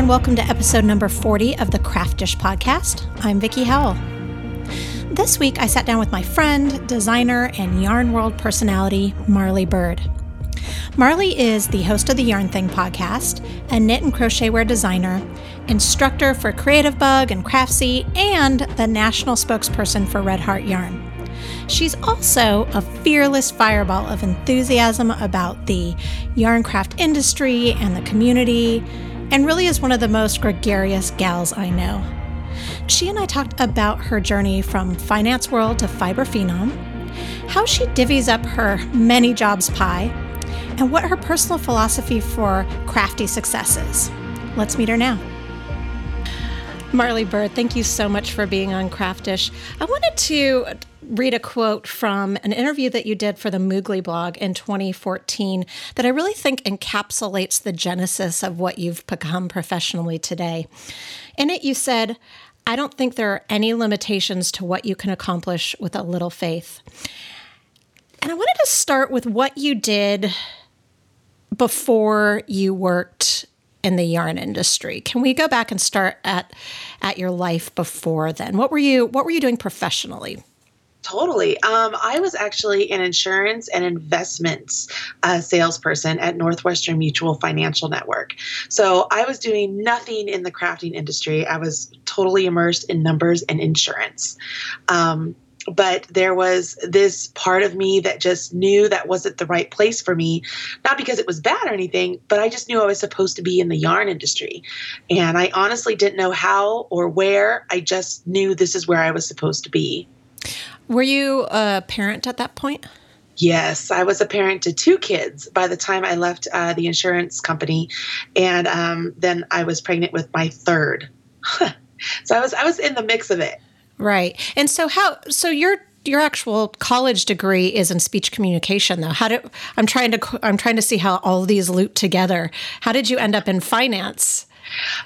and welcome to episode number 40 of the Craftish Podcast. I'm Vickie Howell. This week, I sat down with my friend, designer, and Yarn World personality, Marley Bird. Marley is the host of the Yarn Thing podcast, a knit and crochet wear designer, instructor for Creative Bug and Craftsy, and the national spokesperson for Red Heart Yarn. She's also a fearless fireball of enthusiasm about the yarn craft industry and the community, and really is one of the most gregarious gals I know. She and I talked about her journey from finance world to fiber phenom, how she divvies up her many jobs pie, and what her personal philosophy for crafty success is. Let's meet her now. Marley Bird, thank you so much for being on Craftish. I wanted to read a quote from an interview that you did for the Moogly blog in 2014 that I really think encapsulates the genesis of what you've become professionally today. In it, you said, I don't think there are any limitations to what you can accomplish with a little faith. And I wanted to start with what you did before you worked in the yarn industry. Can we go back and start at at your life before then? What were you what were you doing professionally? Totally. Um, I was actually an insurance and investments uh, salesperson at Northwestern Mutual Financial Network. So I was doing nothing in the crafting industry. I was totally immersed in numbers and insurance. Um, but there was this part of me that just knew that wasn't the right place for me not because it was bad or anything but i just knew i was supposed to be in the yarn industry and i honestly didn't know how or where i just knew this is where i was supposed to be were you a parent at that point? Yes, I was a parent to two kids by the time I left uh, the insurance company, and um, then I was pregnant with my third. so I was I was in the mix of it. Right, and so how? So your your actual college degree is in speech communication, though. How did I'm trying to I'm trying to see how all these loop together. How did you end up in finance?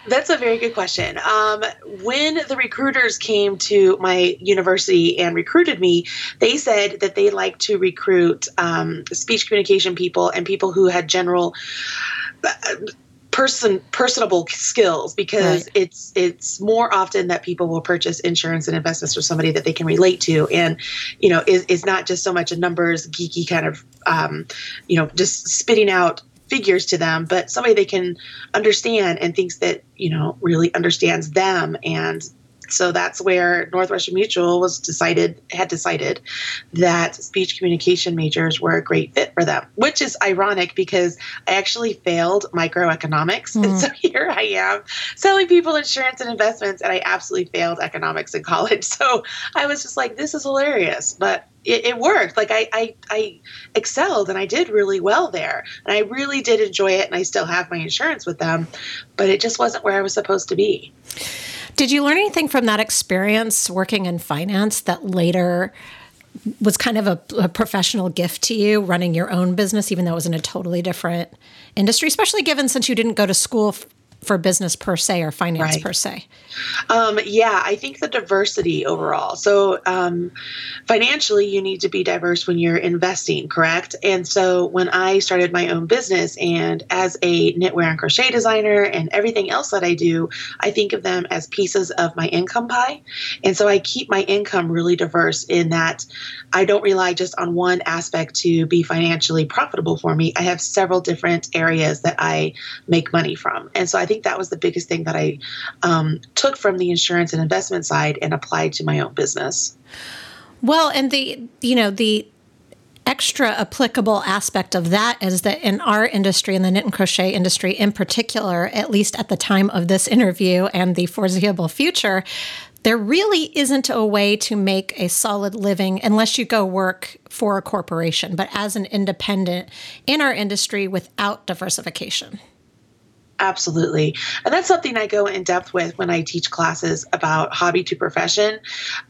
That's a very good question. Um, when the recruiters came to my university and recruited me, they said that they like to recruit um, speech communication people and people who had general. Uh, person personable skills because right. it's it's more often that people will purchase insurance and investments for somebody that they can relate to and you know is, is not just so much a numbers geeky kind of um, you know just spitting out figures to them, but somebody they can understand and thinks that, you know, really understands them. And so that's where Northwestern Mutual was decided had decided that speech communication majors were a great fit for them, which is ironic because I actually failed microeconomics. Mm. And so here I am selling people insurance and investments, and I absolutely failed economics in college. So I was just like, this is hilarious. But it, it, worked. Like I, I, I excelled and I did really well there. And I really did enjoy it. And I still have my insurance with them, but it just wasn't where I was supposed to be. Did you learn anything from that experience working in finance that later was kind of a, a, professional gift to you running your own business, even though it was in a totally different industry, especially given since you didn't go to school for business per se or finance right. per se? Um, yeah, I think the diversity overall. So, um, financially, you need to be diverse when you're investing, correct? And so, when I started my own business and as a knitwear and crochet designer and everything else that I do, I think of them as pieces of my income pie. And so, I keep my income really diverse in that I don't rely just on one aspect to be financially profitable for me. I have several different areas that I make money from. And so, I think think that was the biggest thing that I um, took from the insurance and investment side and applied to my own business. Well, and the you know the extra applicable aspect of that is that in our industry, in the knit and crochet industry in particular, at least at the time of this interview and the foreseeable future, there really isn't a way to make a solid living unless you go work for a corporation, but as an independent in our industry without diversification. Absolutely. And that's something I go in depth with when I teach classes about hobby to profession.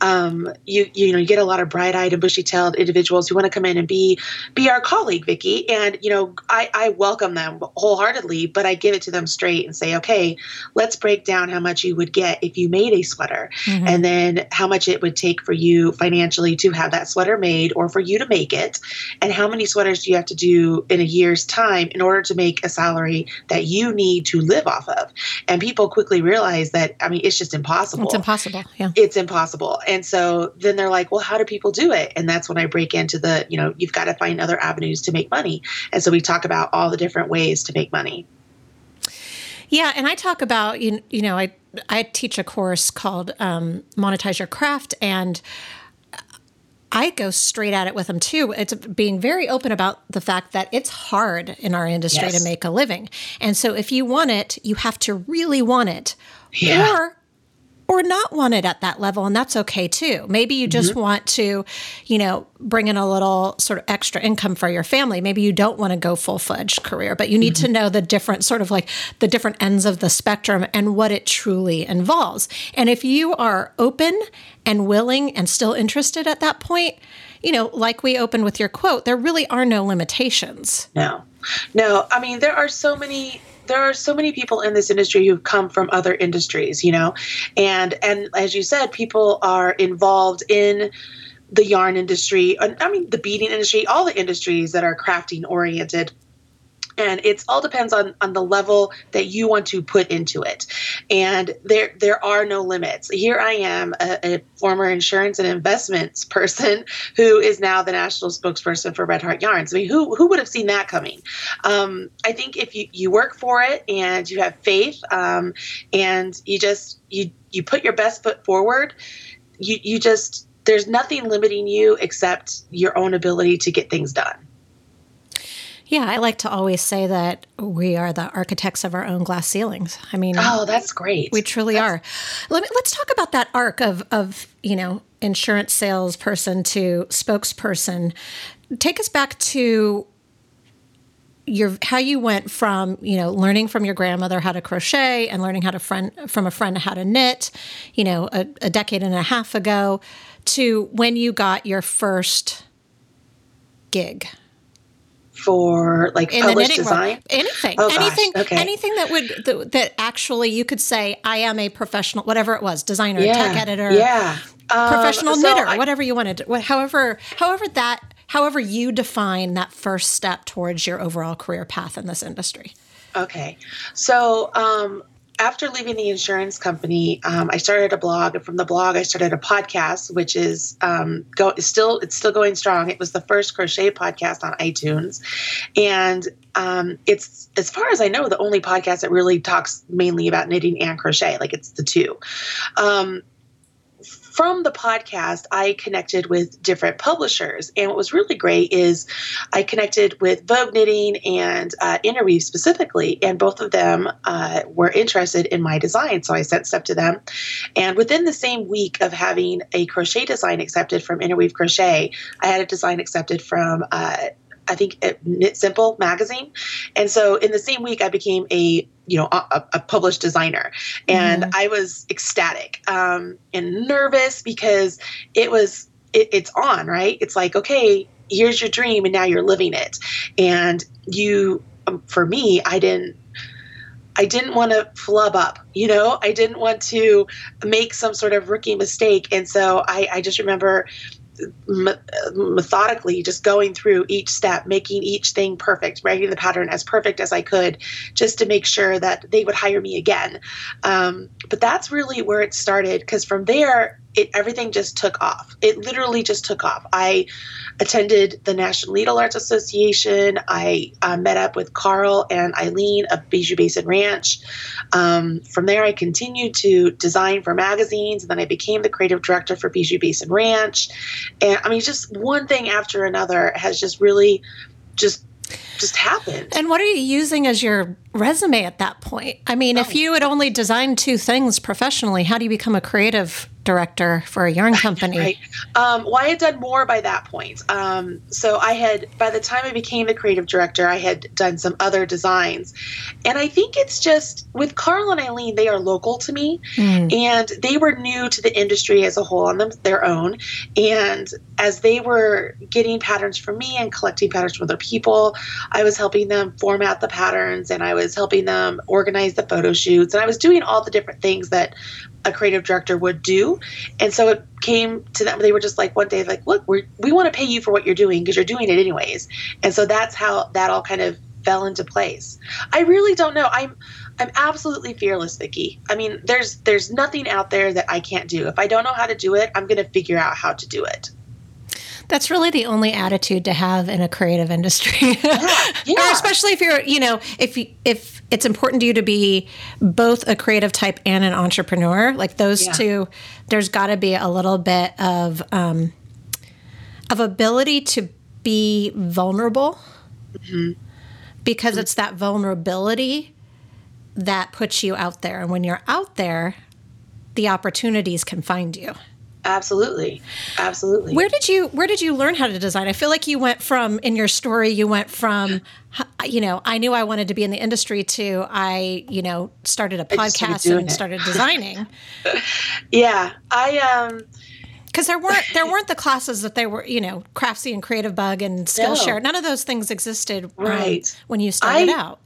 Um, you you know, you get a lot of bright-eyed and bushy-tailed individuals who want to come in and be be our colleague, Vickie. And you know, I, I welcome them wholeheartedly, but I give it to them straight and say, okay, let's break down how much you would get if you made a sweater, mm-hmm. and then how much it would take for you financially to have that sweater made or for you to make it, and how many sweaters do you have to do in a year's time in order to make a salary that you need to live off of. And people quickly realize that, I mean, it's just impossible. It's impossible. Yeah. It's impossible. And so then they're like, well, how do people do it? And that's when I break into the, you know, you've got to find other avenues to make money. And so we talk about all the different ways to make money. Yeah, and I talk about you, you know I I teach a course called um, Monetize Your Craft, and I go straight at it with them too. It's being very open about the fact that it's hard in our industry yes. to make a living. And so if you want it, you have to really want it. Yeah. Or or not want it at that level and that's okay too maybe you just mm-hmm. want to you know bring in a little sort of extra income for your family maybe you don't want to go full-fledged career but you need mm-hmm. to know the different sort of like the different ends of the spectrum and what it truly involves and if you are open and willing and still interested at that point you know like we opened with your quote there really are no limitations no no i mean there are so many there are so many people in this industry who've come from other industries, you know, and and as you said, people are involved in the yarn industry. I mean, the beading industry, all the industries that are crafting oriented and it's all depends on on the level that you want to put into it. And there there are no limits. Here i am a, a, former insurance and investments person who is now the national spokesperson for red heart yarns. I mean who who would have seen that coming? Um, i think if you you work for it and you have faith um, and you just you you put your best foot forward you you just there's nothing limiting you except your own ability to get things done yeah, I like to always say that we are the architects of our own glass ceilings. I mean, oh, that's great. We truly that's- are. Let me, let's talk about that arc of of you know insurance salesperson to spokesperson. Take us back to your how you went from you know learning from your grandmother how to crochet and learning how to friend from a friend how to knit, you know, a, a decade and a half ago, to when you got your first gig for like in published design? World. Anything, oh, anything, okay. anything that would that, that, actually you could say I am a professional, whatever it was, designer, yeah. tech editor, yeah, professional um, so knitter, I, whatever you wanted. However, however that, however you define that first step towards your overall career path in this industry. Okay, so um, after leaving the insurance company, um, I started a blog, and from the blog, I started a podcast, which is um, go still it's still going strong. It was the first crochet podcast on iTunes, and um, it's as far as I know the only podcast that really talks mainly about knitting and crochet. Like it's the two. Um, from the podcast, I connected with different publishers. And what was really great is I connected with Vogue Knitting and uh, Interweave specifically, and both of them uh, were interested in my design. So I sent stuff to them. And within the same week of having a crochet design accepted from Interweave Crochet, I had a design accepted from uh, I think Knit Simple magazine. And so in the same week, I became a you know a, a published designer, and mm. I was ecstatic um, and nervous because it was it, it's on right. It's like okay, here's your dream, and now you're living it. And you, um, for me, I didn't. I didn't want to flub up, you know, I didn't want to make some sort of rookie mistake. And so I, I just remember methodically just going through each step making each thing perfect writing the pattern as perfect as i could just to make sure that they would hire me again. Um, but that's really where it started because from there it everything just took off. It literally just took off. I attended the National Needle Arts Association. I uh, met up with Carl and Eileen of Bijou Basin Ranch. Um, from there, I continued to design for magazines, and then I became the creative director for Bijou Basin Ranch. And I mean, just one thing after another has just really just just happened. And what are you using as your resume at that point? I mean, oh. if you had only designed two things professionally, how do you become a creative director for a yarn company. right. Um, well, I had done more by that point. Um, so I had, by the time I became the creative director, I had done some other designs. And I think it's just with Carl and Eileen, they are local to me mm. and they were new to the industry as a whole on them, their own. And as they were getting patterns from me and collecting patterns from other people, I was helping them format the patterns and I was helping them organize the photo shoots and I was doing all the different things that a creative director would do. And so it came to them. They were just like one day, like, look, we we want to pay you for what you're doing because you're doing it anyways. And so that's how that all kind of fell into place. I really don't know. I'm I'm absolutely fearless, Vickie. I mean, there's there's nothing out there that I can't do. If I don't know how to do it, I'm going to figure out how to do it. That's really the only attitude to have in a creative industry. Yeah, yeah. or especially if you're, you know, if you, if it's important to you to be both a creative type and an entrepreneur, like those yeah. two, there's got to be a little bit of um, of ability to be vulnerable mm-hmm. because mm-hmm. it's that vulnerability that puts you out there, and when you're out there, the opportunities can find you. Absolutely. Absolutely. Where did you where did you learn how to design? I feel like you went from in your story you went from you know, I knew I wanted to be in the industry to I, you know, started a podcast started and started designing. yeah. I um because there weren't there weren't the classes that they were you know craftsy and creative bug and skillshare no. none of those things existed um, right when you started I, out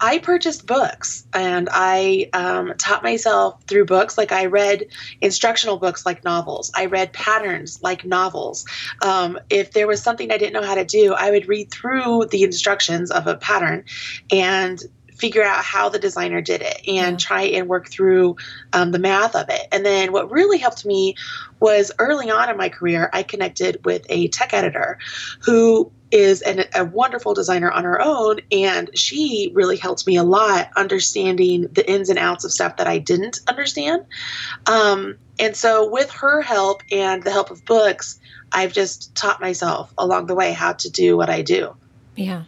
I purchased books and I um, taught myself through books. Like I read instructional books like novels. I read patterns like novels. Um, if there was something I didn't know how to do, I would read through the instructions of a pattern and figure out how the designer did it and try and work through um, the math of it. And then what really helped me was early on in my career, I connected with a tech editor who is an, a wonderful designer on her own. And she really helped me a lot understanding the ins and outs of stuff that I didn't understand. Um, and so, with her help and the help of books, I've just taught myself along the way how to do what I do. Yeah.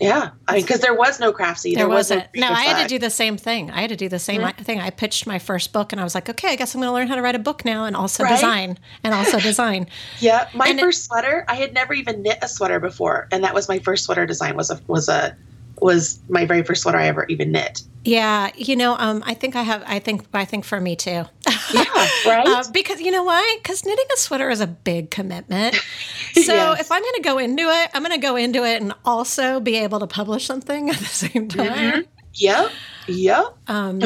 Yeah, I mean, because there was no craftsy. There, there wasn't. no, I had to do the same thing. I had to do the same mm-hmm. thing. I pitched my first book, and I was like, okay, I guess I'm going to learn how to write a book now, and also right? design, and also design. yeah, my and first it, sweater. I had never even knit a sweater before, and that was my first sweater design. Was a was a was my very first sweater I ever even knit. Yeah, you know, um, I think I have. I think I think for me too. yeah, right. Uh, because you know why? Because knitting a sweater is a big commitment. So yes. if I'm going to go into it, I'm going to go into it and also be able to publish something at the same time. Mm-hmm. Yep. Yep. Um,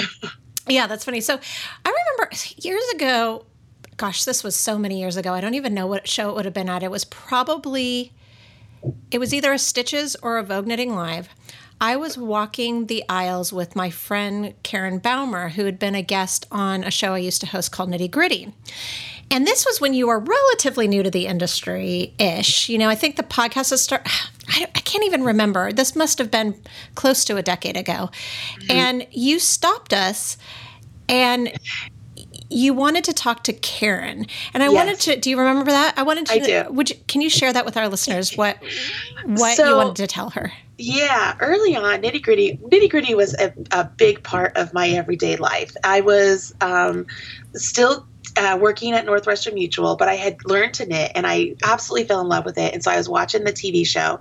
yeah, that's funny. So I remember years ago. Gosh, this was so many years ago. I don't even know what show it would have been at. It was probably. It was either a Stitches or a Vogue Knitting Live. I was walking the aisles with my friend Karen Baumer, who had been a guest on a show I used to host called Knitty Gritty. And this was when you were relatively new to the industry ish. You know, I think the podcast has started. I, I, can't even remember. This must have been close to a decade ago. Mm-hmm. And you stopped us and you wanted to talk to Karen, and I yes. wanted to. Do you remember that? I wanted to. I do. Would you, can you share that with our listeners? What what so, you wanted to tell her? Yeah, early on, Knitty Gritty. Knitty Gritty was a, a big part of my everyday life. I was um, still uh, working at Northwestern Mutual, but I had learned to knit and I absolutely fell in love with it. And so I was watching the TV show.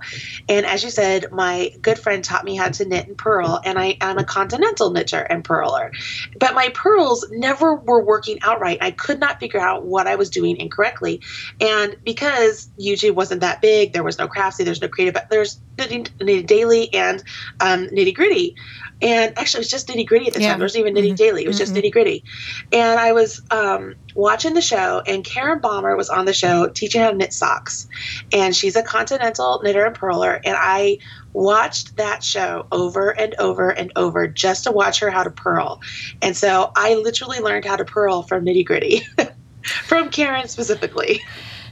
And as you said, my good friend taught me how to knit and purl, and I am a continental knitter and purler. But my purls never were working out right. I could not figure out what I was doing incorrectly. And because YouTube wasn't that big, there was no craftsy, there's no creative, there's daily and um, Knitty Gritty. And actually, it was just Knitty Gritty at the yeah. time. There wasn't even nitty mm-hmm. daily. It was mm-hmm. just Knitty Gritty. And I was um, watching the show, and Karen Baumer was on the show teaching how to knit socks. And she's a continental knitter and purler. And I watched that show over and over and over just to watch her how to purl. And so I literally learned how to purl from Knitty Gritty, from Karen specifically.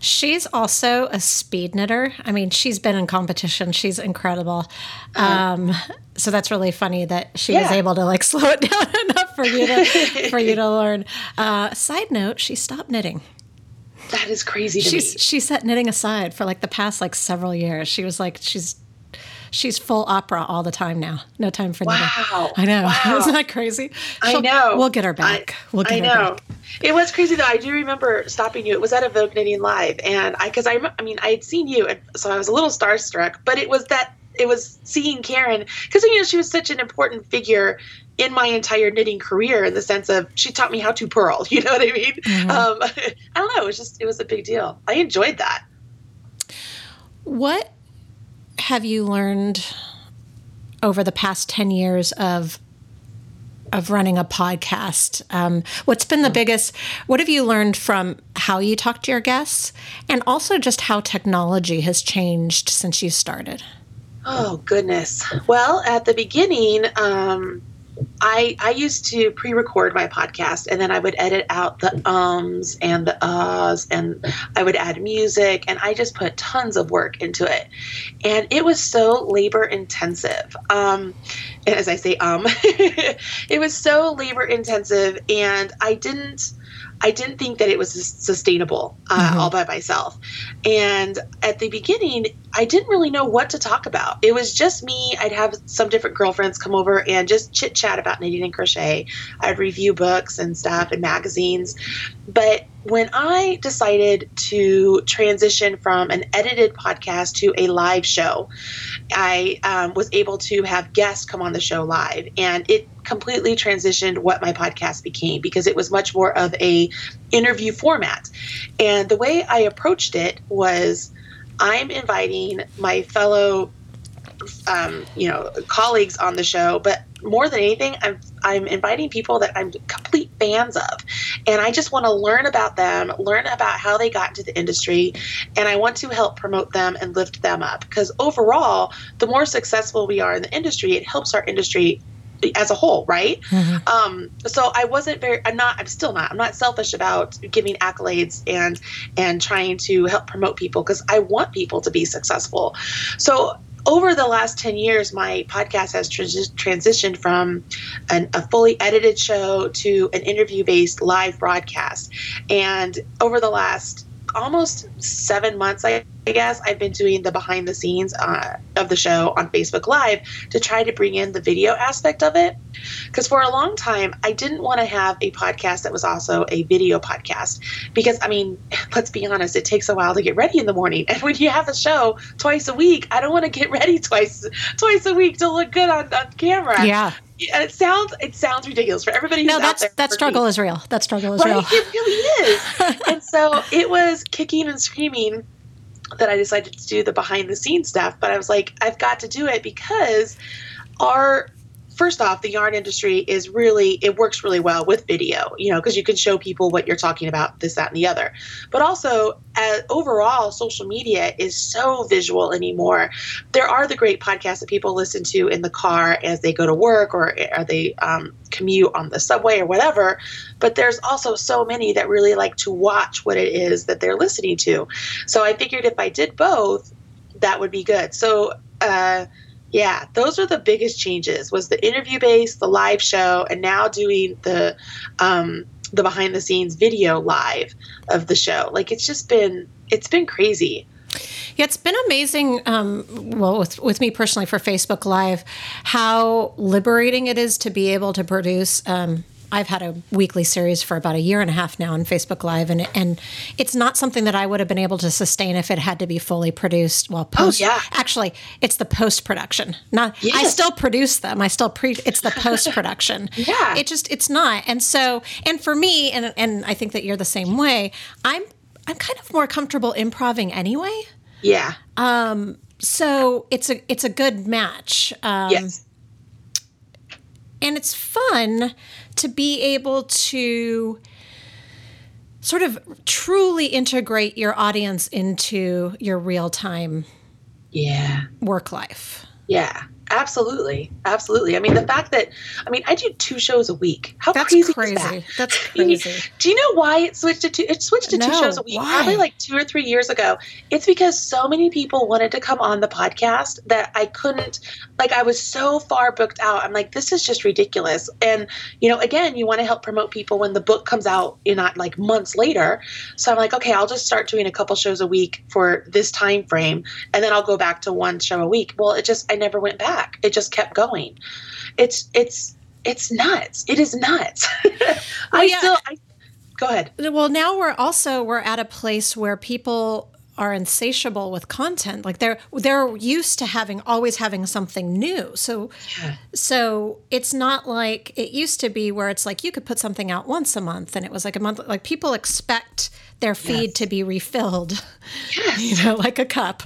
She's also a speed knitter. I mean, she's been in competition. She's incredible. Uh-huh. Um, so that's really funny that she yeah. was able to like slow it down enough for you to for you to learn. Uh, side note: she stopped knitting. That is crazy to she's, me. She set knitting aside for like the past like several years. She was like she's she's full opera all the time now. No time for wow. knitting. I know. Wow. Isn't that crazy? She'll, I know. We'll get her back. I, we'll get I her know. back. It was crazy though. I do remember stopping you. It was at a Vogue Knitting Live, and I because I I mean I had seen you, and so I was a little starstruck. But it was that it was seeing Karen because you know she was such an important figure in my entire knitting career in the sense of she taught me how to purl. You know what I mean? Mm-hmm. Um, I don't know. It was just it was a big deal. I enjoyed that. What have you learned over the past ten years of of running a podcast. Um, what's been the biggest? What have you learned from how you talk to your guests, and also just how technology has changed since you started? Oh goodness. Well, at the beginning, um, I I used to pre-record my podcast and then I would edit out the ums and the uhs and I would add music and I just put tons of work into it. And it was so labor intensive. Um, and as I say um it was so labor intensive and I didn't I didn't think that it was sustainable uh, mm-hmm. all by myself. And at the beginning, I didn't really know what to talk about. It was just me. I'd have some different girlfriends come over and just chit chat about knitting and crochet. I'd review books and stuff and magazines. But when I decided to transition from an edited podcast to a live show, I um, was able to have guests come on the show live, and it completely transitioned what my podcast became because it was much more of a interview format. And the way I approached it was I'm inviting my fellow um, you know colleagues on the show but more than anything i'm i'm inviting people that i'm complete fans of and i just want to learn about them learn about how they got into the industry and i want to help promote them and lift them up because overall the more successful we are in the industry it helps our industry as a whole, right? Mm-hmm. Um, so I wasn't very. I'm not. I'm still not. I'm not selfish about giving accolades and and trying to help promote people because I want people to be successful. So over the last 10 years, my podcast has trans- transitioned from an, a fully edited show to an interview based live broadcast. And over the last almost seven months, I, guess, I've been doing the behind the scenes uh, of the show on Facebook Live to try to bring in the video aspect of it. Because for a long time, I didn't want to have a podcast that was also a video podcast. Because, I mean, let's be honest, it takes a while to get ready in the morning. And when you have a show twice a week, I don't want to get ready twice twice a week to look good on, on camera. Yeah it sounds it sounds ridiculous for everybody. no, that's that struggle me. is real. That struggle is right? real. It really is. and so it was kicking and screaming that I decided to do the behind the scenes stuff. But I was like, I've got to do it because our first off, the yarn industry is really, it works really well with video, you know, because you can show people what you're talking about, this, that, and the other. But also, uh, overall, social media is so visual anymore. There are the great podcasts that people listen to in the car as they go to work or are they um, commute on the subway or whatever. But there's also so many that really like to watch what it is that they're listening to. So I figured if I did both, that would be good. So, uh, yeah those are the biggest changes was the interview base the live show and now doing the um, the behind the scenes video live of the show like it's just been it's been crazy yeah, it's been amazing. Um, well, with with me personally for Facebook Live, how liberating it is to be able to produce um, I've had a weekly series for about a year and a half now on Facebook Live, and and it's not something that I would have been able to sustain if it had to be fully produced. Well, oh, post. Oh, yeah. Actually, it's the post production. Not. Yes. I still produce them. I still pre. It's the post production. yeah. It just it's not. And so and for me, and and I think that you're the same way. I'm I'm kind of more comfortable improving anyway. Yeah. Um. So it's a it's a good match. Um, yes. And it's fun to be able to sort of truly integrate your audience into your real time yeah work life. Yeah. Absolutely, absolutely. I mean, the fact that I mean, I do two shows a week. How That's crazy, crazy. is that? That's crazy. do you know why it switched to two? It switched to no, two shows a week, why? probably like two or three years ago. It's because so many people wanted to come on the podcast that I couldn't. Like, I was so far booked out. I'm like, this is just ridiculous. And you know, again, you want to help promote people when the book comes out in not like months later. So I'm like, okay, I'll just start doing a couple shows a week for this time frame, and then I'll go back to one show a week. Well, it just I never went back. It just kept going going. It's it's it's nuts. It is nuts. well, I yeah. still I, go ahead. Well, now we're also we're at a place where people are insatiable with content like they're they're used to having always having something new so yeah. so it's not like it used to be where it's like you could put something out once a month and it was like a month like people expect their feed yes. to be refilled, yes. you know, like a cup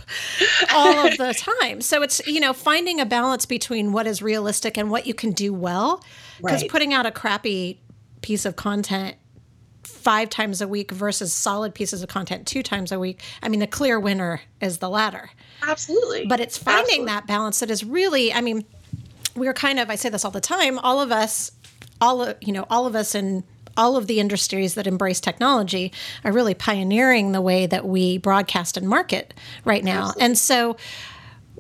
all of the time. So it's, you know, finding a balance between what is realistic and what you can do well. Because right. putting out a crappy piece of content five times a week versus solid pieces of content two times a week, I mean, the clear winner is the latter. Absolutely. But it's finding Absolutely. that balance that is really, I mean, we're kind of, I say this all the time, all of us, all of, you know, all of us in all of the industries that embrace technology are really pioneering the way that we broadcast and market right now. And so,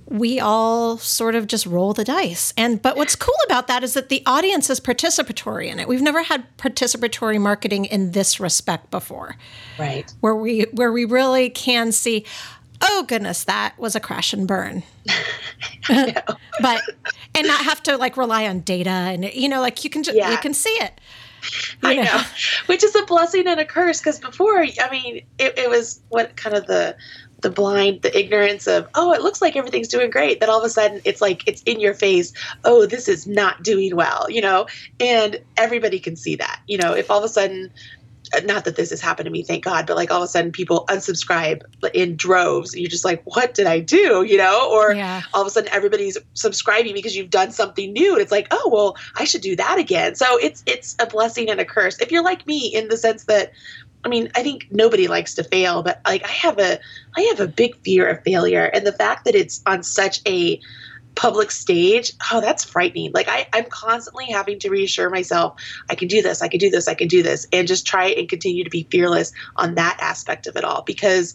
we all sort of just roll the dice. And but what's cool about that is that the audience is participatory in it. We've never had participatory marketing in this respect before. Right. Where we where we really can see oh goodness that was a crash and burn. but and not have to like rely on data and you know like you can just Yeah. you can see it. I know. know, which is a blessing and a curse because before, I mean, it, it was what kind of the the blind, the ignorance of, oh, it looks like everything's doing great. Then all of a sudden, it's like it's in your face. Oh, this is not doing well, you know, and everybody can see that. You know, if all of a sudden. Not that this has happened to me, thank God, but like all of a sudden people unsubscribe in droves. You're just like, what did I do? You know, or Yeah. all of a sudden everybody's subscribing because you've done something new and it's like oh well i should do that again so it's it's a blessing and a curse if you're like me in the sense that i mean i think nobody likes to fail but like i have a i have a big fear of failure and the fact that it's on such a public stage oh that's frightening like I, i'm constantly having to reassure myself i can do this i can do this i can do this and just try and continue to be fearless on that aspect of it all because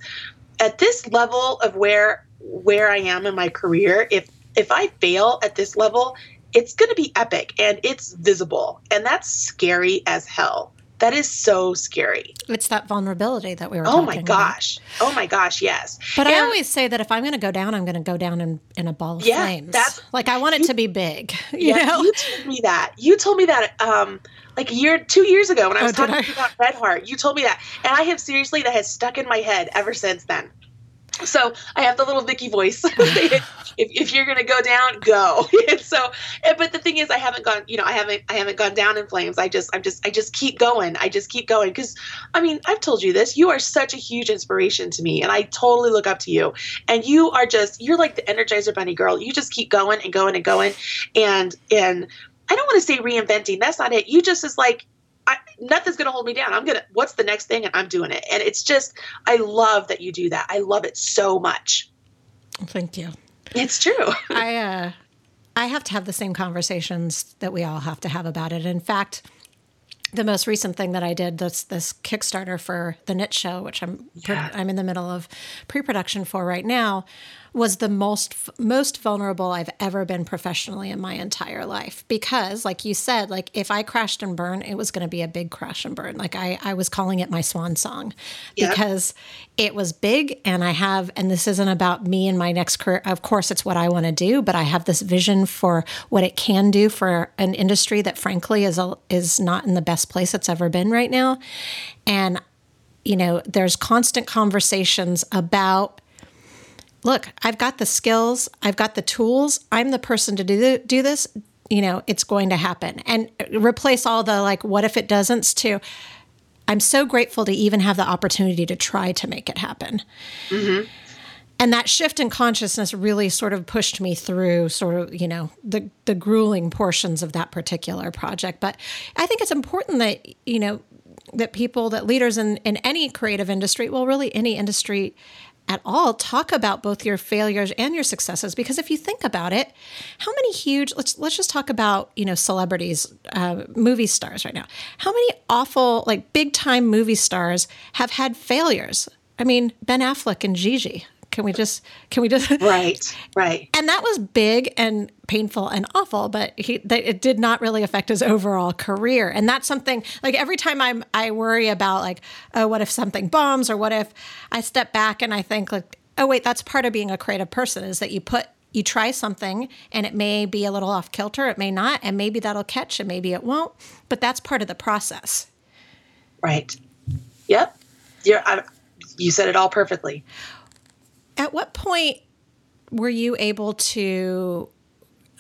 at this level of where where I am in my career, if if I fail at this level, it's going to be epic and it's visible, and that's scary as hell. That is so scary. It's that vulnerability that we were Oh my talking about. gosh. Oh my gosh. Yes. But I always say that if I'm going to go down, I'm going to go down in, in a ball of Yeah, flames. that's- like I want it to be big, you yeah, know? you told me that. You told me that um like a year, two years ago when I Oh, was did talking I? about Red Heart. You told me that, and I have seriously that has stuck in my head ever since then. So I have the little Vickie voice. if, if you're gonna go down, go. and so, and- but the thing is, I haven't gone. You know, I haven't. I haven't gone down in flames. I just. I'm just. I just keep going. I just keep going because, I mean, I've told you this. You are such a huge inspiration to me, and I totally look up to you. And you are just. You're like the Energizer Bunny girl. You just keep going and going and going, and and I don't want to say reinventing. That's not it. You just is like I, nothing's going to hold me down. I'm going to, what's the next thing? And I'm doing it. And it's just, I love that you do that. I love it so much. Thank you. It's true. I uh, I have to have the same conversations that we all have to have about it. In fact, the most recent thing that I did this this Kickstarter for the Knit Show, which I'm Yeah. I'm in the middle of pre-production for right now, was the most most vulnerable I've ever been professionally in my entire life. Because, like you said, like if I crashed and burned, it was going to be a big crash and burn. Like I I was calling it my swan song Yeah. because it was big, and I have and this isn't about me and my next career. Of course, it's what I want to do, but I have this vision for what it can do for an industry that, frankly, is a, is not in the best place it's ever been right now, and you know, there's constant conversations about look, I've got the skills, I've got the tools, I'm the person to do do this, you know, it's going to happen. And uh, replace all the like what if it doesn't to I'm so grateful to even have the opportunity to try to make it happen. Mm-hmm. And that shift in consciousness really sort of pushed me through sort of, you know, the the grueling portions of that particular project. But I think it's important that, you know, that people, that leaders in, in any creative industry, well, really any industry at all, talk about both your failures and your successes. Because if you think about it, how many huge let's let's just talk about you know celebrities, uh, movie stars right now. How many awful like big time movie stars have had failures? I mean, Ben Affleck and Gigli. Can we just can we just right. Right. and that was big and painful and awful but he that it did not really affect his overall career and that's something like every time i'm i worry about like oh what if something bombs or what if i step back and i think like oh wait that's part of being a creative person is that you put you try something and it may be a little off kilter it may not and maybe that'll catch and maybe it won't but that's part of the process Right. Yep. You're, I, you said it all perfectly. At what point were you able to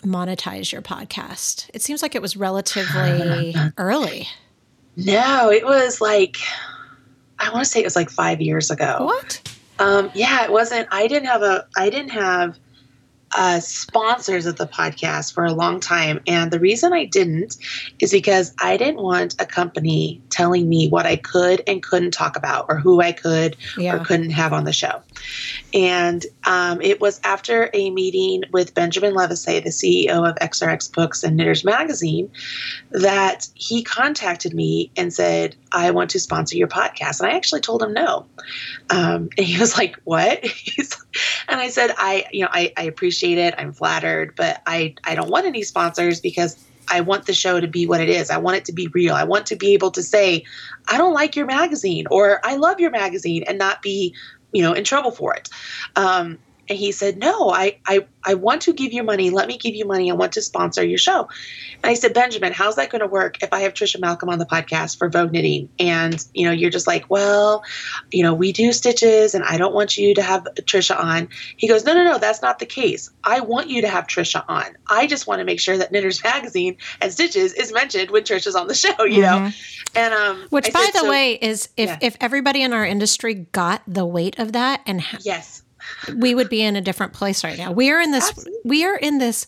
monetize your podcast it seems like it was relatively early No, it was like, I want to say it was like five years ago. what Um, yeah, it wasn't. I didn't have a. I didn't have uh, sponsors of the podcast for a long time. And the reason I didn't is because I didn't want a company telling me what I could and couldn't talk about or who I could yeah. or couldn't have on the show. And um, it was after a meeting with Benjamin Levisay, the CEO of XRX Books and Knitters Magazine, that he contacted me and said, I want to sponsor your podcast. And I actually told him no. Um, and he was like, What? and I said, I, you know, I, I appreciate it. I'm flattered, but I, I don't want any sponsors because I want the show to be what it is. I want it to be real. I want to be able to say, I don't like your magazine or I love your magazine and not be, you know, in trouble for it. Um, and he said, No, I, I, I want to give you money. Let me give you money. I want to sponsor your show. And I said, Benjamin, how's that going to work if I have Trisha Malcolm on the podcast for Vogue Knitting? And, you know, you're just like, Well, you know, we do stitches and I don't want you to have Trisha on. He goes, No, no, no, that's not the case. I want you to have Trisha on. I just want to make sure that Knitters Magazine and Stitches is mentioned when Trisha's on the show, you mm-hmm. know? And, um, which I by said, the so, way is if, yeah. if everybody in our industry got the weight of that and ha- yes we would be in a different place right now. We are in this Absolutely. we are in this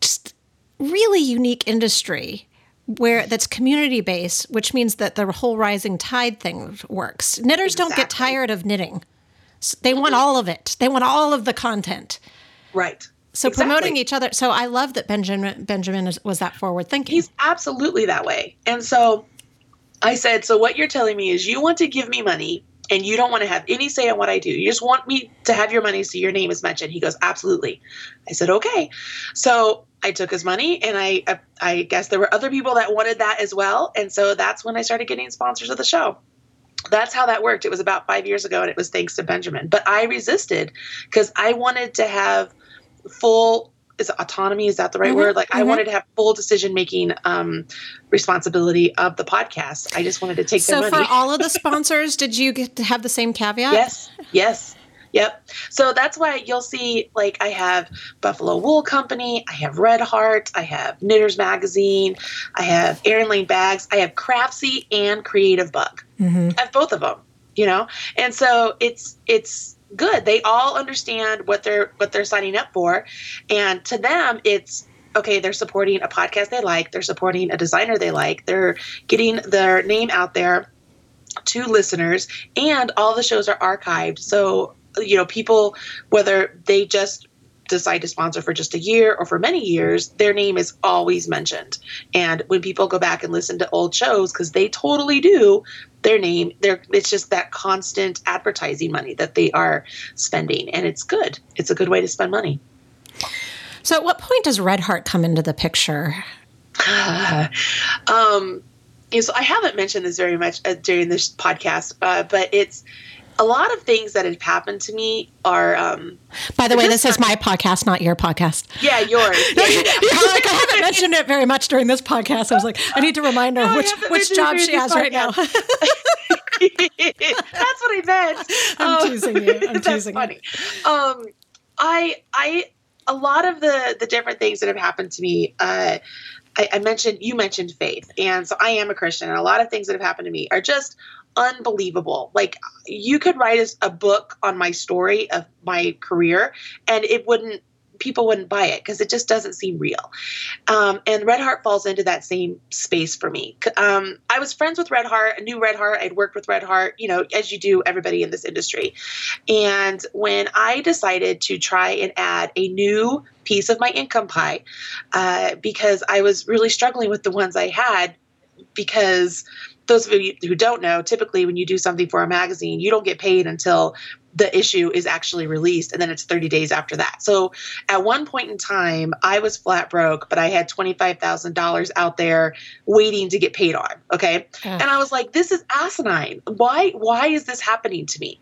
just really unique industry where that's community based, which means that the whole rising tide thing works. Knitters exactly. don't get tired of knitting. They want mm-hmm. all of it. They want all of the content. Right. So exactly. promoting each other. So I love that Benjamin Benjamin was that forward thinking. He's absolutely that way. And so I said, so what you're telling me is you want to give me money and you don't want to have any say in what I do. You just want me to have your money so your name is mentioned. He goes, absolutely. I said, okay. So I took his money, and I, I, I guess there were other people that wanted that as well, and so that's when I started getting sponsors of the show. That's how that worked. It was about five years ago, and it was thanks to Benjamin. But I resisted because I wanted to have full is autonomy is that the right mm-hmm, word like mm-hmm. i wanted to have full decision making um, responsibility of the podcast i just wanted to take so for all of the sponsors did you get to have the same caveat yes yes Yep. So that's why you'll see like I have Buffalo Wool Company, I have Red Heart, I have Knitters Magazine, I have Erin Lane Bags, I have Craftsy and Creative Bug. Mm-hmm. I have both of them, you know? And so it's it's good. They all understand what they're what they're signing up for, and to them, it's okay. They're supporting a podcast they like. They're supporting a designer they like. They're getting their name out there to listeners, and all the shows are archived. So you know, people whether they just decide to sponsor for just a year or for many years, their name is always mentioned. And when people go back and listen to old shows, because they totally do, their name, they it's just that constant advertising money that they are spending. And it's good. It's a good way to spend money. So, at what point does Red Heart come into the picture? um, so I haven't mentioned this very much uh, during this podcast, uh, but it's a lot of things that have happened to me are. Um, By the way, this is my podcast, not your podcast. Yeah, yours. Yeah, yeah, yeah. like I haven't mentioned it very much during this podcast. I was like, I need to remind her no, which which job she has podcast. right now. that's what I meant. I'm um, teasing you. I'm that's teasing funny. You. Um, I I a lot of the the different things that have happened to me. Uh, I, I mentioned you mentioned faith, and so I am a Christian, and a lot of things that have happened to me are just unbelievable. Like you could write a, book on my story of my career, and it wouldn't people wouldn't buy it because it just doesn't seem real. Um, and Red Heart falls into that same space for me. Um, I was friends with Red Heart, knew Red Heart, I'd worked with Red Heart, you know, as you do everybody in this industry. And when I decided to try and add a new piece of my income pie, uh, because I was really struggling with the ones I had, because those of you who don't know, typically when you do something for a magazine, you don't get paid until the issue is actually released and then it's 30 days after that. So at one point in time, I was flat broke, but I had $25,000 out there waiting to get paid on, okay? And I was like, this is asinine. Why why is this happening to me?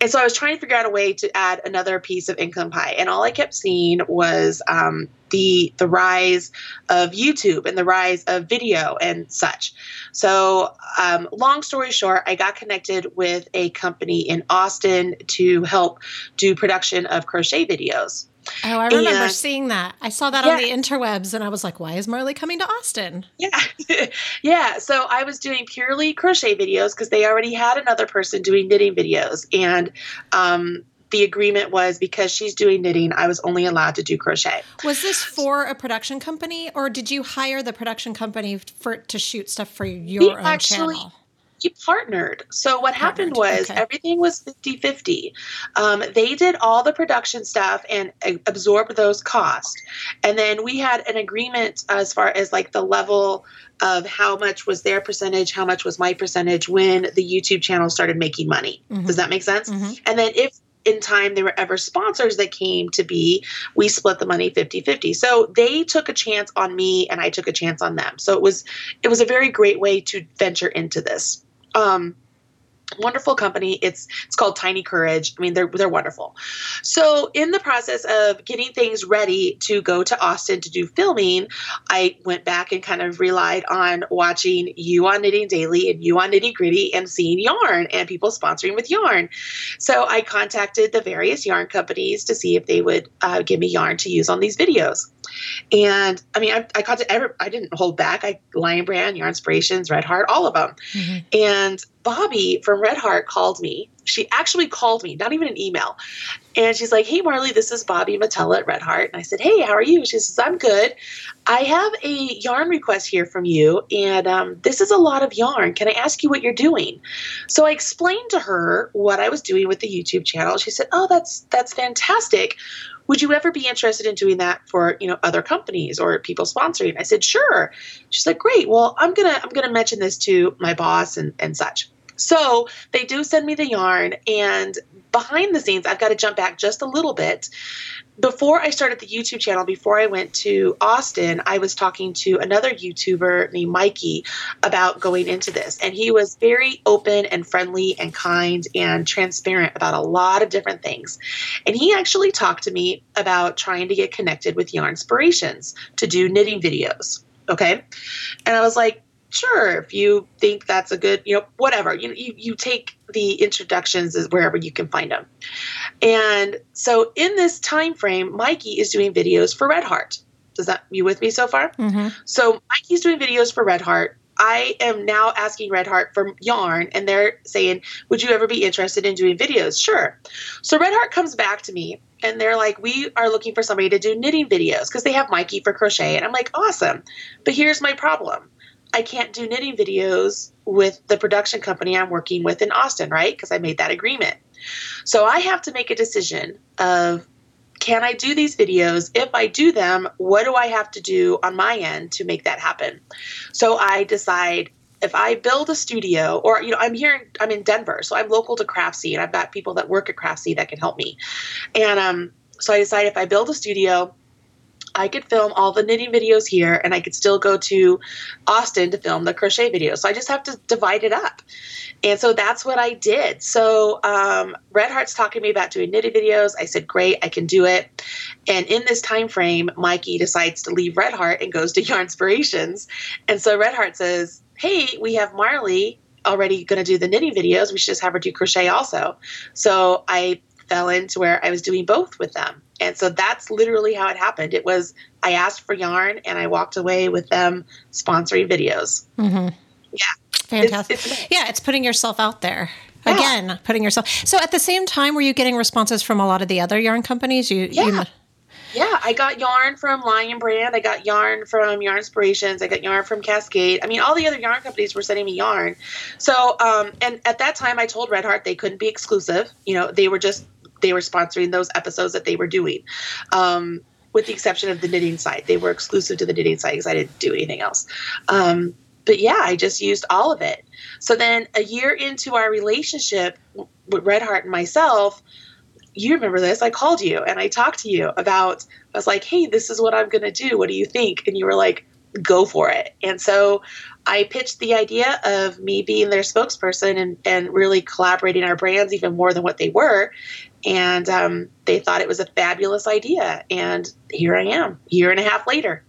And so I was trying to figure out a way to add another piece of income pie. And all I kept seeing was um, the the rise of YouTube and the rise of video and such. So, um, long story short, I got connected with a company in Austin to help do production of crochet videos. Oh, I remember and, seeing that. I saw that yeah. on the interwebs and I was like, why is Marley coming to Austin? Yeah. yeah. So I was doing purely crochet videos because they already had another person doing knitting videos. And um, the agreement was because she's doing knitting, I was only allowed to do crochet. Was this for a production company, or did you hire the production company for to shoot stuff for your We own actually- channel? He partnered. So what happened was okay. everything was 50 50. Um, they did all the production stuff and uh, absorbed those costs. And then we had an agreement as far as like the level of how much was their percentage, how much was my percentage when the YouTube channel started making money. Mhm. Does that make sense? Mhm. And then if in time there were ever sponsors that came to be, we split the money 50-50. So they took a chance on me and I took a chance on them. So it was it was a very great way to venture into this. Um wonderful company. It's it's called Tiny Courage. I mean, they're they're wonderful. So in the process of getting things ready to go to Austin to do filming, I went back and kind of relied on watching you on Knitting Daily and you on Knitty Gritty and seeing yarn and people sponsoring with yarn. So I contacted the various yarn companies to see if they would uh, give me yarn to use on these videos. And I mean, I, I contacted every, I didn't hold back. I Lion Brand, Yarn Inspirations, Red Heart, all of them. Mhm. And Bobby from Red Heart called me. She actually called me, not even an email. And she's like, Hey, Marly, this is Bobby Matella at Red Heart. And I said, Hey, how are you? She says, I'm good. I have a yarn request here from you. And um, this is a lot of yarn. Can I ask you what you're doing? So I explained to her what I was doing with the YouTube channel. She said, Oh, that's that's fantastic. Would you ever be interested in doing that for you know other companies or people sponsoring? I said, sure. She's like, great. Well, I'm gonna I'm gonna mention this to my boss and and such. So they do send me the yarn, and behind the scenes, I've got to jump back just a little bit. Before I started the YouTube channel, before I went to Austin, I was talking to another YouTuber named Mikey about going into this. And he was very open and friendly and kind and transparent about a lot of different things. And he actually talked to me about trying to get connected with Yarn Inspirations to do knitting videos. Okay. And I was like, sure, if you think that's a good, you know, whatever. You, you, you take the introductions as wherever you can find them. And so in this time frame, Mikey is doing videos for Red Heart. Does that you with me so far? Mhm. So Mikey's doing videos for Red Heart. I am now asking Red Heart for yarn, and they're saying, Would you ever be interested in doing videos? Sure. So Red Heart comes back to me and they're like, We are looking for somebody to do knitting videos because they have Mikey for crochet. And I'm like, Awesome. But here's my problem I can't do knitting videos with the production company I'm working with in Austin, right? Because I made that agreement. So I have to make a decision of can I do these videos? If I do them, what do I have to do on my end to make that happen? So I decide if I build a studio, or you know, I'm here, I'm in Denver, so I'm local to Craftsy, and I've got people that work at Craftsy that can help me. And um, so I decide if I build a studio, I could film all the knitting videos here, and I could still go to Austin to film the crochet videos. So I just have to divide it up. And so that's what I did. So um, Red Heart's talking to me about doing knitting videos. I said, "Great, I can do it." And in this time frame, Mikey decides to leave Red Heart and goes to Yarn Inspirations. And so Red Heart says, "Hey, we have Marly already going to do the knitting videos. We should just have her do crochet also." So I fell into where I was doing both with them. And so that's literally how it happened. It was I asked for yarn and I walked away with them sponsoring videos. Mhm. Yeah. Fantastic. It's, it's, yeah, it's putting yourself out there. Yeah. Again, putting yourself. So at the same time, were you getting responses from a lot of the other yarn companies? You, Yeah. you Yeah, I got yarn from Lion Brand. I got yarn from Yarn Inspirations. I got yarn from Cascade. I mean, all the other yarn companies were sending me yarn. So, um, and at that time, I told Red Heart they couldn't be exclusive. You know, they were just they were sponsoring those episodes that they were doing, um, with the exception of the knitting site. They were exclusive to the knitting site because I didn't do anything else. Um, but yeah, I just used all of it. So then, a year into our relationship with Red Heart and myself, you remember this. I called you and I talked to you about, I was like, hey, this is what I'm going to do. What do you think? And you were like, go for it. And so I pitched the idea of me being their spokesperson and, and really collaborating our brands even more than what they were. And um, they thought it was a fabulous idea. And here I am, year and a half later.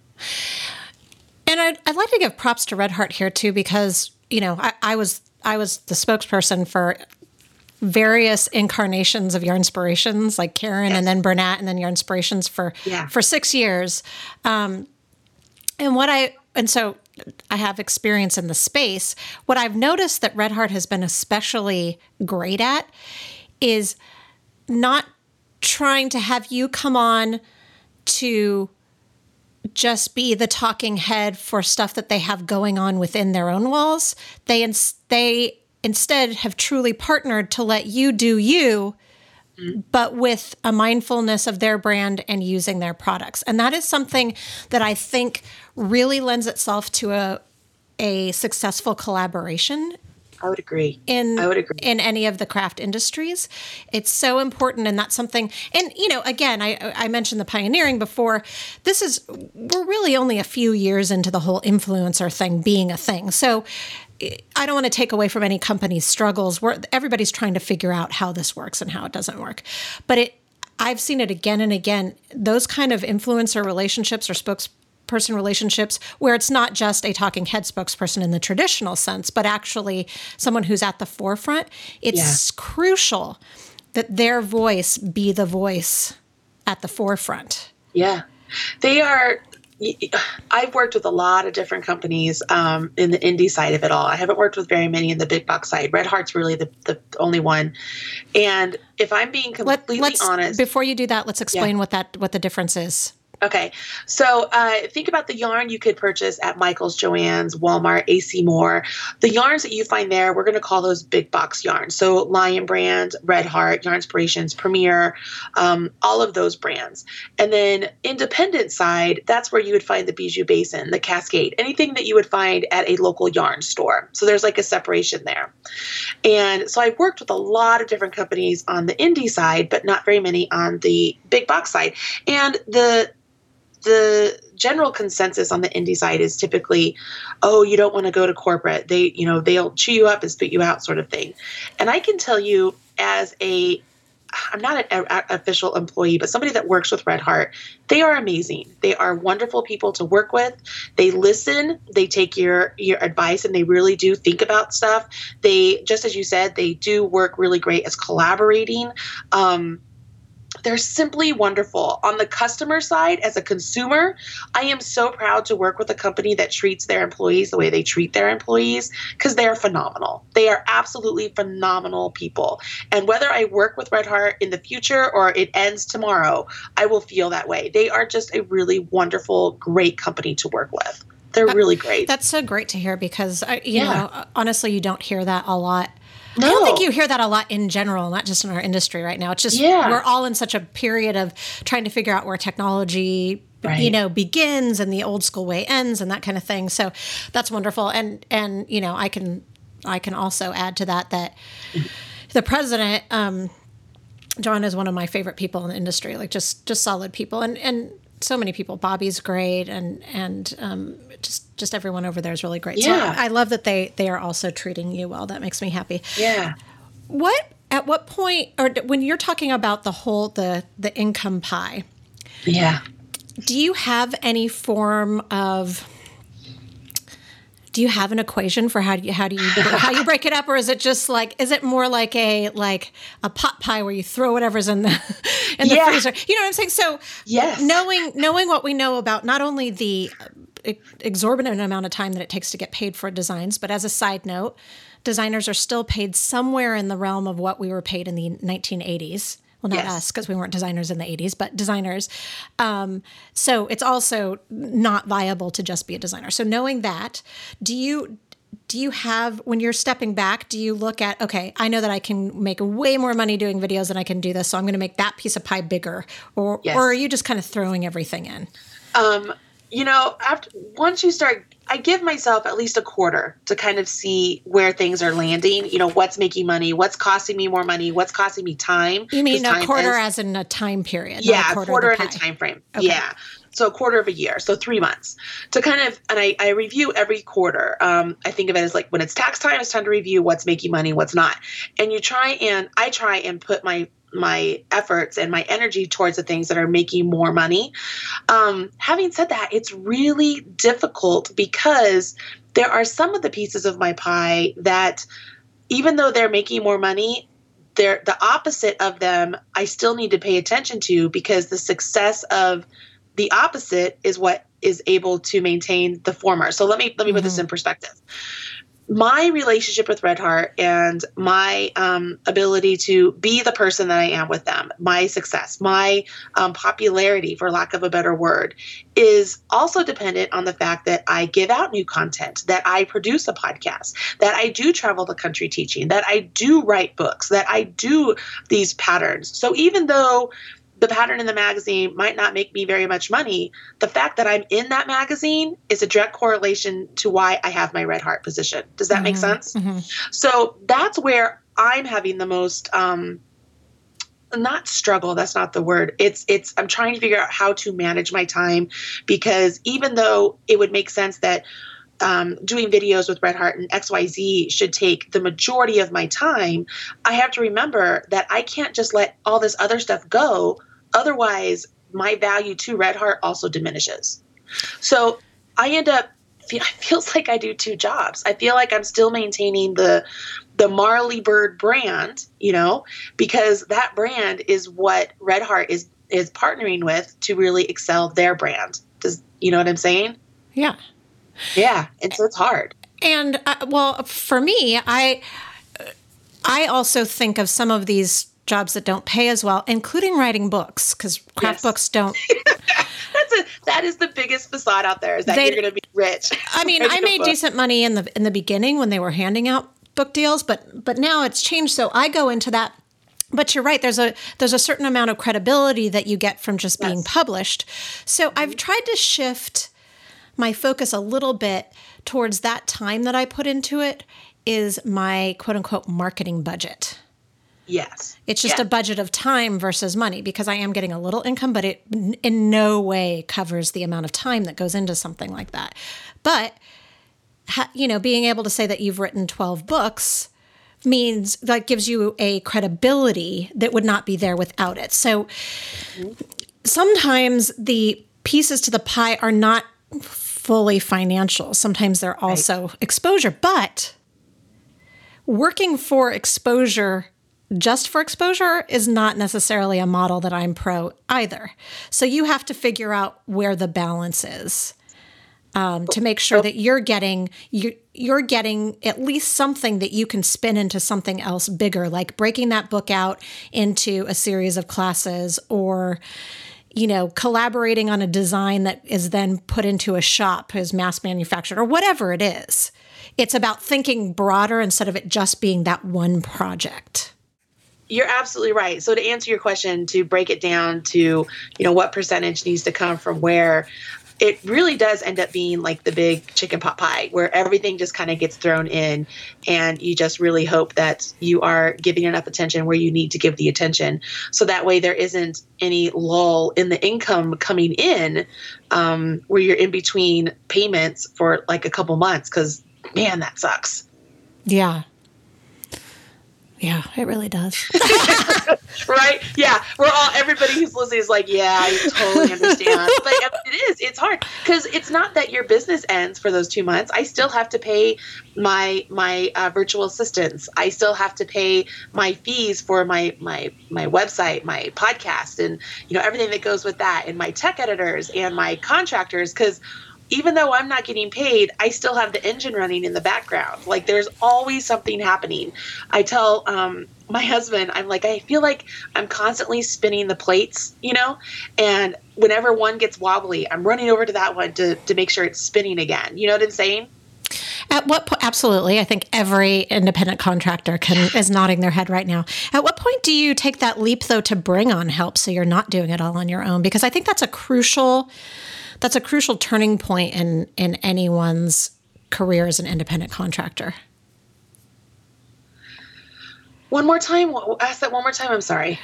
And I'd, I'd like to give props to Red Heart here too, because you know I, I was I was the spokesperson for various incarnations of Yarnspirations, like Caron Yes. and then Bernat and then Yarnspirations for Yeah. for six years. Um, and what I and so I have experience in the space. What I've noticed that Red Heart has been especially great at is not trying to have you come on to just be the talking head for stuff that they have going on within their own walls. They ins- they instead have truly partnered to let you do you but with a mindfulness of their brand and using their products. And that is something that I think really lends itself to a a successful collaboration I would agree. in I would agree. in any of the craft industries. It's so important, and that's something. And you know, again, I I mentioned the pioneering before. This is we're really only a few years into the whole influencer thing being a thing. So. I don't want to take away from any company's struggles. Where everybody's trying to figure out how this works and how it doesn't work, but it. I've seen it again and again. Those kind of influencer relationships or spokesperson relationships where it's not just a talking head spokesperson in the traditional sense, but actually someone who's at the forefront. It's crucial that their voice be the voice at the forefront. Yeah. They are. I've worked with a lot of different companies um, in the indie side of it all. I haven't worked with very many in the big box side. Red Heart's really the, the only one. And if I'm being completely let's honest, before you do that, let's explain what that what the difference is. Okay, so uh, think about the yarn you could purchase at Michael's, Joann's, Walmart, AC Moore. The yarns that you find there, we're going to call those big box yarns. So Lion Brand, Red Heart, Yarn Inspirations, Premier, um, all of those brands. And then independent side, that's where you would find the Bijou Basin, the Cascade, anything that you would find at a local yarn store. So there's like a separation there. And so I worked with a lot of different companies on the indie side, but not very many on the big box side. And the the general consensus on the indie side is typically, oh, you don't want to go to corporate. They, you know, they'll chew you up and spit you out, sort of thing. And I can tell you, as a, I'm not an official employee, but somebody that works with Red Heart, they are amazing. They are wonderful people to work with. They listen, they take your your advice, and they really do think about stuff. They, just as you said, they do work really great as collaborating. Um, they're simply wonderful. On the customer side, as a consumer, I am so proud to work with a company that treats their employees the way they treat their employees because they're phenomenal. They are absolutely phenomenal people. And whether I work with Red Heart in the future or it ends tomorrow, I will feel that way. They are just a really wonderful, great company to work with. They're really great. That's so great to hear because you Yeah. know, honestly, you don't hear that a lot. I don't think you hear that a lot in general, not just in our industry right now. It's just Yeah. we're all in such a period of trying to figure out where technology you know begins and the old school way ends and that kind of thing. So that's wonderful. And and you know, I can I can also add to that that the president um John is one of my favorite people in the industry, like just just solid people, and and so many people. Bobby's great, and and um, just just everyone over there is really great. Yeah. So I love that they they are also treating you well. That makes me happy. yeah. What at what point, or when you're talking about the whole the the income pie, Yeah. do you have any form of do you have an equation for how do you how do you how you break it up or is it just like is it more like a like a pot pie where you throw whatever's in the in the Yeah. freezer you know what i'm saying so Yes. knowing knowing what we know about not only the exorbitant amount of time that it takes to get paid for designs but as a side note designers are still paid somewhere in the realm of what we were paid in the 1980s well not Yes. us because we weren't designers in the 80s but designers um, so it's also not viable to just be a designer so knowing that do you do you have when you're stepping back do you look at okay i know that i can make way more money doing videos than i can do this so i'm going to make that piece of pie bigger or Yes. or are you just kind of throwing everything in um, you know, after once you start, I give myself at least a quarter to kind of see where things are landing. You know, what's making money, what's costing me more money, what's costing me time. you mean a quarter is- as in a time period yeah, a quarter, quarter, in a time frame. Okay. Yeah. So a quarter of a year, so three months to kind of, and I, I review every quarter. Um, I think of it as like when it's tax time, it's time to review what's making money, what's not, and you try and I try and put my my efforts and my energy towards the things that are making more money. Um, having said that, it's really difficult because there are some of the pieces of my pie that, even though they're making more money, they're the opposite of them i still need to pay attention to because the success of the opposite is what is able to maintain the former. So let me let me put this in perspective my relationship with Red Heart and my um, ability to be the person that I am with them, my success, my um, popularity, for lack of a better word, is also dependent on the fact that I give out new content, that I produce a podcast, that I do travel the country teaching, that I do write books, that I do these patterns. So even though the pattern in the magazine might not make me very much money. The fact that I'm in that magazine is a direct correlation to why I have my red heart position. Does that mm-hmm. make sense? Mm-hmm. So that's where I'm having the most um, not struggle that's not the word it's it's i'm trying to figure out how to manage my time because even though it would make sense that um, doing videos with Red Heart and XYZ should take the majority of my time, I have to remember that I can't just let all this other stuff go Otherwise, my value to Red Heart also diminishes. So I end up it feels like I do two jobs. I feel like I'm still maintaining the the Marly Bird brand, you know, because that brand is what Red Heart is is partnering with to really excel their brand. Does you know what I'm saying? Yeah. Yeah, and so it's hard. And uh, well, for me, I I also think of some of these jobs that don't pay as well, including writing books, because craft yes. books don't. That's a that is the biggest facade out there is that they, you're going to be rich. I mean, I made decent money in the in the beginning when they were handing out book deals, but but now it's changed. So I go into that. But you're right. There's a there's a certain amount of credibility that you get from just yes. being published. So mm-hmm. I've tried to shift my focus a little bit towards that time that I put into it is my quote unquote marketing budget. Yes. It's just yeah. a budget of time versus money because I am getting a little income, but it in no way covers the amount of time that goes into something like that. But, you know, being able to say that you've written 12 books means that gives you a credibility that would not be there without it. So sometimes the pieces to the pie are not fully financial, sometimes they're also right. exposure, but working for exposure just for exposure is not necessarily a model that I'm pro either. So you have to figure out where the balance is um, to make sure that you're getting you, you're getting at least something that you can spin into something else bigger, like breaking that book out into a series of classes or you know, collaborating on a design that is then put into a shop is mass manufactured or whatever it is. It's about thinking broader instead of it just being that one project. You're absolutely right. So to answer your question, to break it down to, you know, what percentage needs to come from where, it really does end up being like the big chicken pot pie where everything just kind of gets thrown in and you just really hope that you are giving enough attention where you need to give the attention. So that way there isn't any lull in the income coming in um, where you're in between payments for like a couple months because man that sucks. Yeah yeah, it really does. right? Yeah, we're all everybody who's listening is like, yeah, I totally understand. but it is. It's hard because it's not that your business ends for those two months. I still have to pay my my uh, virtual assistants. I still have to pay my fees for my my my website, my podcast, and you know everything that goes with that, and my tech editors and my contractors because even though I'm not getting paid, I still have the engine running in the background. Like there's always something happening. I tell um, my husband, I'm like, I feel like I'm constantly spinning the plates, you know? And whenever one gets wobbly, I'm running over to that one to, to make sure it's spinning again. You know what I'm saying? At what point? Absolutely, I think every independent contractor can is nodding their head right now. At what point do you take that leap though to bring on help so you're not doing it all on your own? Because I think that's a crucial that's a crucial turning point in in anyone's career as an independent contractor. One more time. Ask that one more time. I'm sorry.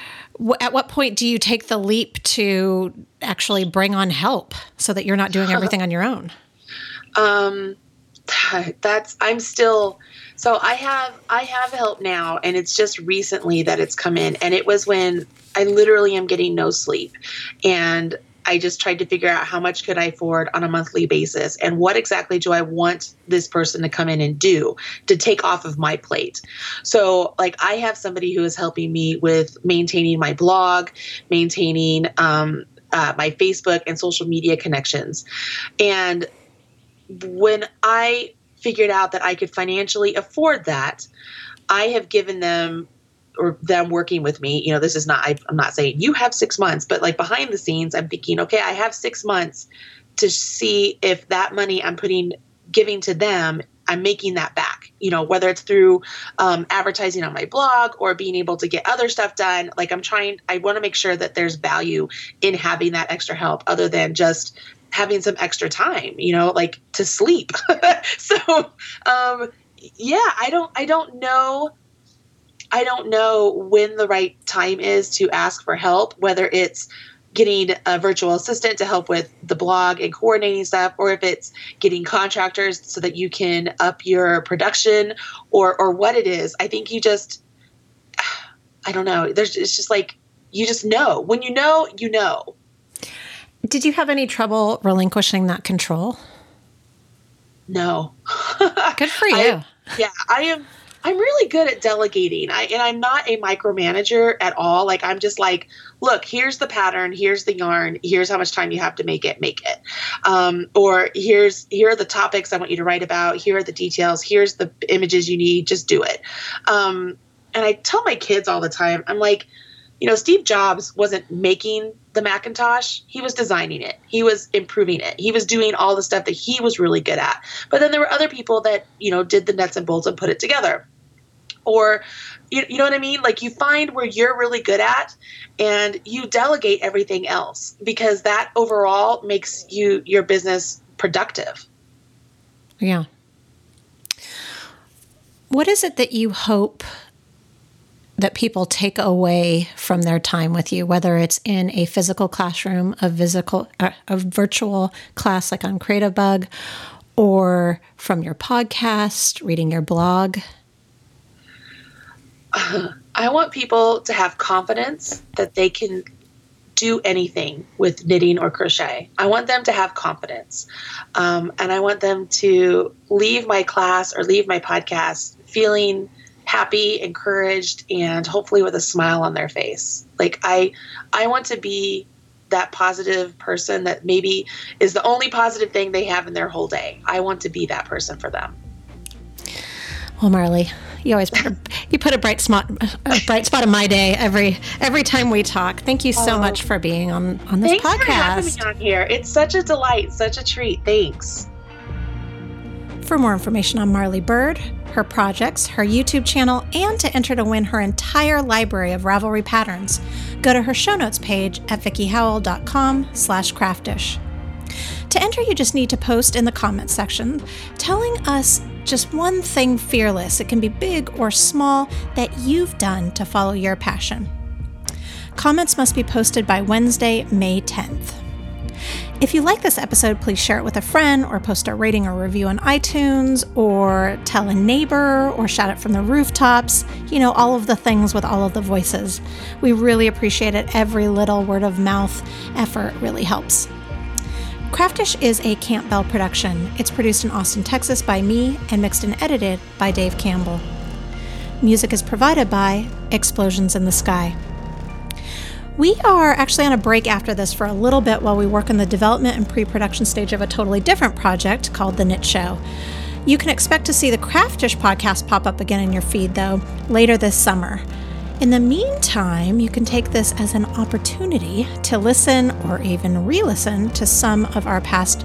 At what point do you take the leap to actually bring on help so that you're not doing everything on your own? Um, that's I'm still so I have I have help now and it's just recently that it's come in and it was when I literally am getting no sleep and I just tried to figure out how much could I afford on a monthly basis and what exactly do I want this person to come in and do to take off of my plate. So, like, I have somebody who is helping me with maintaining my blog, maintaining um, uh, my Facebook and social media connections. And when I figured out that I could financially afford that, I have given them or them working with me, you know, this is not, I, I'm not saying you have six months, but like behind the scenes, I'm thinking, okay, I have six months to see if that money I'm putting, giving to them, I'm making that back, you know, whether it's through um, advertising on my blog or being able to get other stuff done. Like I'm trying, I want to make sure that there's value in having that extra help other than just having some extra time, you know, like to sleep. so, um, yeah, I don't, I don't know I don't know when the right time is to ask for help, whether it's getting a virtual assistant to help with the blog and coordinating stuff or if it's getting contractors so that you can up your production or or what it is. I think you just i don't know. There's it's just like you just know. When you know you know. Did you have any trouble relinquishing that control? No. Good for you. I, yeah i am I'm really good at delegating. I, and I'm not a micromanager at all. Like I'm just like, look, here's the pattern, here's the yarn, here's how much time you have to make it, make it. Um, or here's here are the topics I want you to write about. Here are the details. Here's the images you need. Just do it. Um, and I tell my kids all the time, I'm like, you know, Steve Jobs wasn't making the Macintosh, he was designing it. He was improving it. He was doing all the stuff that he was really good at. But then there were other people that, you know, did the nuts and bolts and put it together. Or you, you know what I mean? Like you find where you're really good at and you delegate everything else because that overall makes you your business productive. Yeah. What is it that you hope that people take away from their time with you, whether it's in a physical classroom, a physical, uh, a virtual class like on Creativebug, or from your podcast, reading your blog? I want people to have confidence that they can do anything with knitting or crochet. I want them to have confidence. Um, and I want them to leave my class or leave my podcast feeling happy, encouraged, and hopefully with a smile on their face. Like I I want to be that positive person that maybe is the only positive thing they have in their whole day. I want to be that person for them. Well, Marly, you always put a, you put a bright spot a bright spot in my day every every time we talk. Thank you so oh, much for being on on this podcast. thanks podcast. For having me on here. It's such a delight, such a treat. Thanks. For more information on Marly Bird, her projects, her YouTube channel, and to enter to win her entire library of Ravelry patterns, go to her show notes page at vickiehowell.com slash craftish. To enter, you just need to post in the comments section telling us just one thing fearless, it can be big or small, that you've done to follow your passion. Comments must be posted by Wednesday, May 10th. If you like this episode, please share it with a friend or post a rating or review on iTunes or tell a neighbor or shout it from the rooftops. You know, all of the things with all of the voices. We really appreciate it. Every little word of mouth effort really helps. Craftish is a Campbell production. It's produced in Austin, Texas by me and mixed and edited by Dave Campbell. Music is provided by Explosions in the Sky. We are actually on a break after this for a little bit while we work on the development and pre production stage of a totally different project called The Knit Show. You can expect to see the Craftish podcast pop up again in your feed, though, later this summer. In the meantime, you can take this as an opportunity to listen or even re listen to some of our past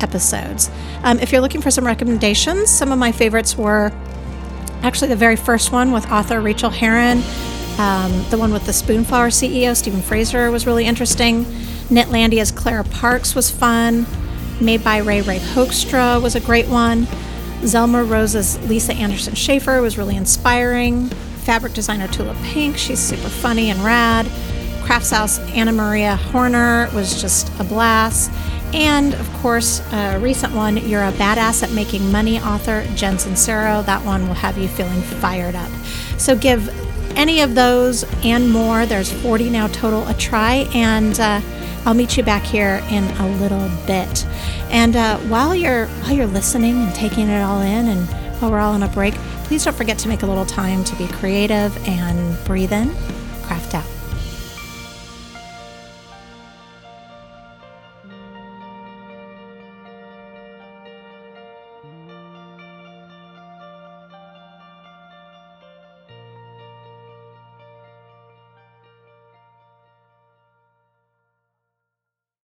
episodes. Um, if you're looking for some recommendations, some of my favorites were actually the very first one with author Rachael Herron um, the one with the Spoonflower CEO, Stephen Fraser, was really interesting. Knitlandia's Clara Parkes was fun. Made by Rae Rae Hoekstra was a great one. Zelma Rose's Lisa Anderson Schaefer was really inspiring. Fabric designer Tula Pink, she's super funny and rad. Crafts House Anna Maria Horner was just a blast. And of course, a recent one, You're a Badass at Making Money author Jen Sincero. That one will have you feeling fired up. So give any of those and more, there's 40 now total, a try. And uh, I'll meet you back here in a little bit. And uh, while you're while you're listening and taking it all in, and while we're all on a break, please don't forget to make a little time to be creative and breathe in, craft out.